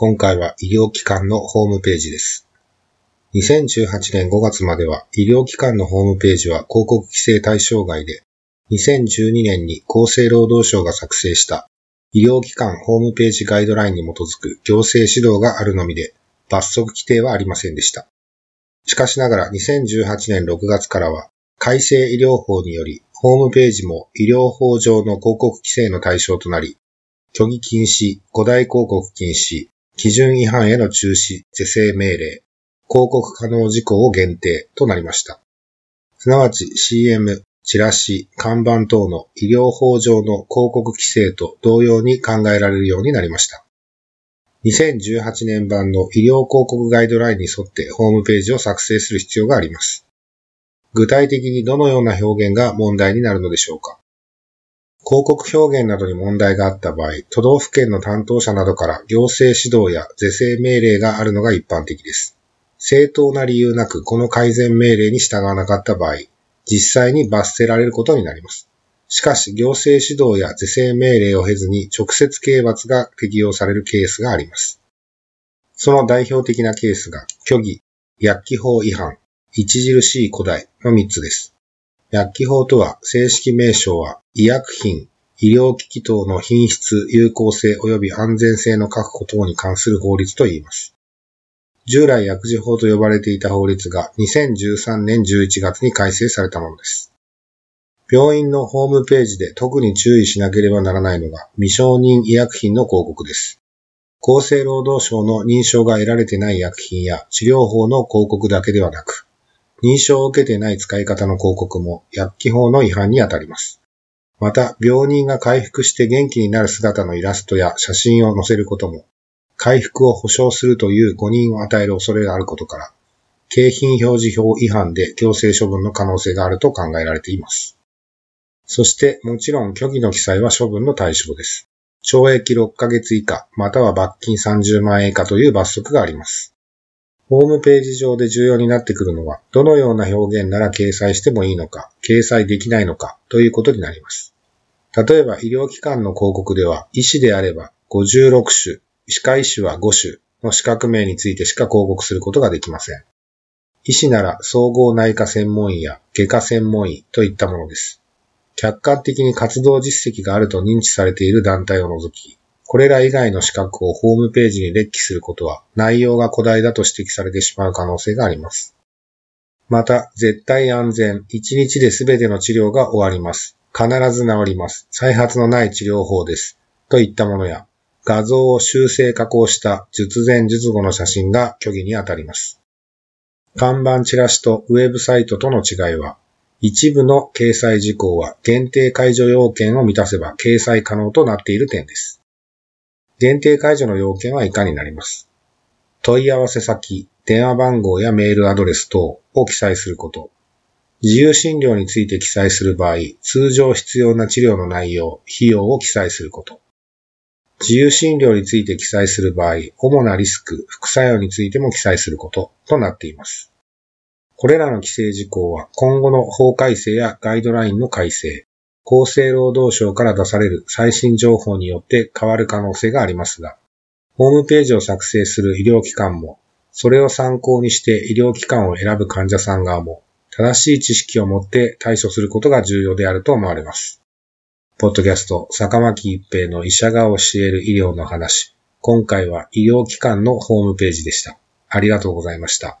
今回は医療機関のホームページです。2018年5月までは医療機関のホームページは広告規制対象外で、2012年に厚生労働省が作成した医療機関ホームページガイドラインに基づく行政指導があるのみで、罰則規定はありませんでした。しかしながら2018年6月からは改正医療法により、ホームページも医療法上の広告規制の対象となり、虚偽禁止、古代広告禁止、基準違反への中止、是正命令、広告可能事項を限定となりました。すなわち CM、チラシ、看板等の医療法上の広告規制と同様に考えられるようになりました。2018年版の医療広告ガイドラインに沿ってホームページを作成する必要があります。具体的にどのような表現が問題になるのでしょうか広告表現などに問題があった場合、都道府県の担当者などから行政指導や是正命令があるのが一般的です。正当な理由なくこの改善命令に従わなかった場合、実際に罰せられることになります。しかし、行政指導や是正命令を経ずに直接刑罰が適用されるケースがあります。その代表的なケースが、虚偽、薬機法違反、著しい古代の3つです。薬機法とは正式名称は医薬品、医療機器等の品質、有効性及び安全性の確保等に関する法律と言います。従来薬事法と呼ばれていた法律が2013年11月に改正されたものです。病院のホームページで特に注意しなければならないのが未承認医薬品の広告です。厚生労働省の認証が得られてない薬品や治療法の広告だけではなく、認証を受けてない使い方の広告も薬機法の違反にあたります。また、病人が回復して元気になる姿のイラストや写真を載せることも、回復を保証するという誤認を与える恐れがあることから、景品表示法違反で行政処分の可能性があると考えられています。そして、もちろん虚偽の記載は処分の対象です。懲役6ヶ月以下、または罰金30万円以下という罰則があります。ホームページ上で重要になってくるのは、どのような表現なら掲載してもいいのか、掲載できないのかということになります。例えば医療機関の広告では、医師であれば56種、歯科医師は5種の資格名についてしか広告することができません。医師なら総合内科専門医や外科専門医といったものです。客観的に活動実績があると認知されている団体を除き、これら以外の資格をホームページに列記することは内容が古代だと指摘されてしまう可能性があります。また、絶対安全、1日で全ての治療が終わります。必ず治ります。再発のない治療法です。といったものや、画像を修正加工した術前術後の写真が虚偽にあたります。看板チラシとウェブサイトとの違いは、一部の掲載事項は限定解除要件を満たせば掲載可能となっている点です。限定解除の要件は以下になります。問い合わせ先、電話番号やメールアドレス等を記載すること。自由診療について記載する場合、通常必要な治療の内容、費用を記載すること。自由診療について記載する場合、主なリスク、副作用についても記載することとなっています。これらの規制事項は今後の法改正やガイドラインの改正、厚生労働省から出される最新情報によって変わる可能性がありますが、ホームページを作成する医療機関も、それを参考にして医療機関を選ぶ患者さん側も、正しい知識を持って対処することが重要であると思われます。ポッドキャスト、坂巻一平の医者が教える医療の話。今回は医療機関のホームページでした。ありがとうございました。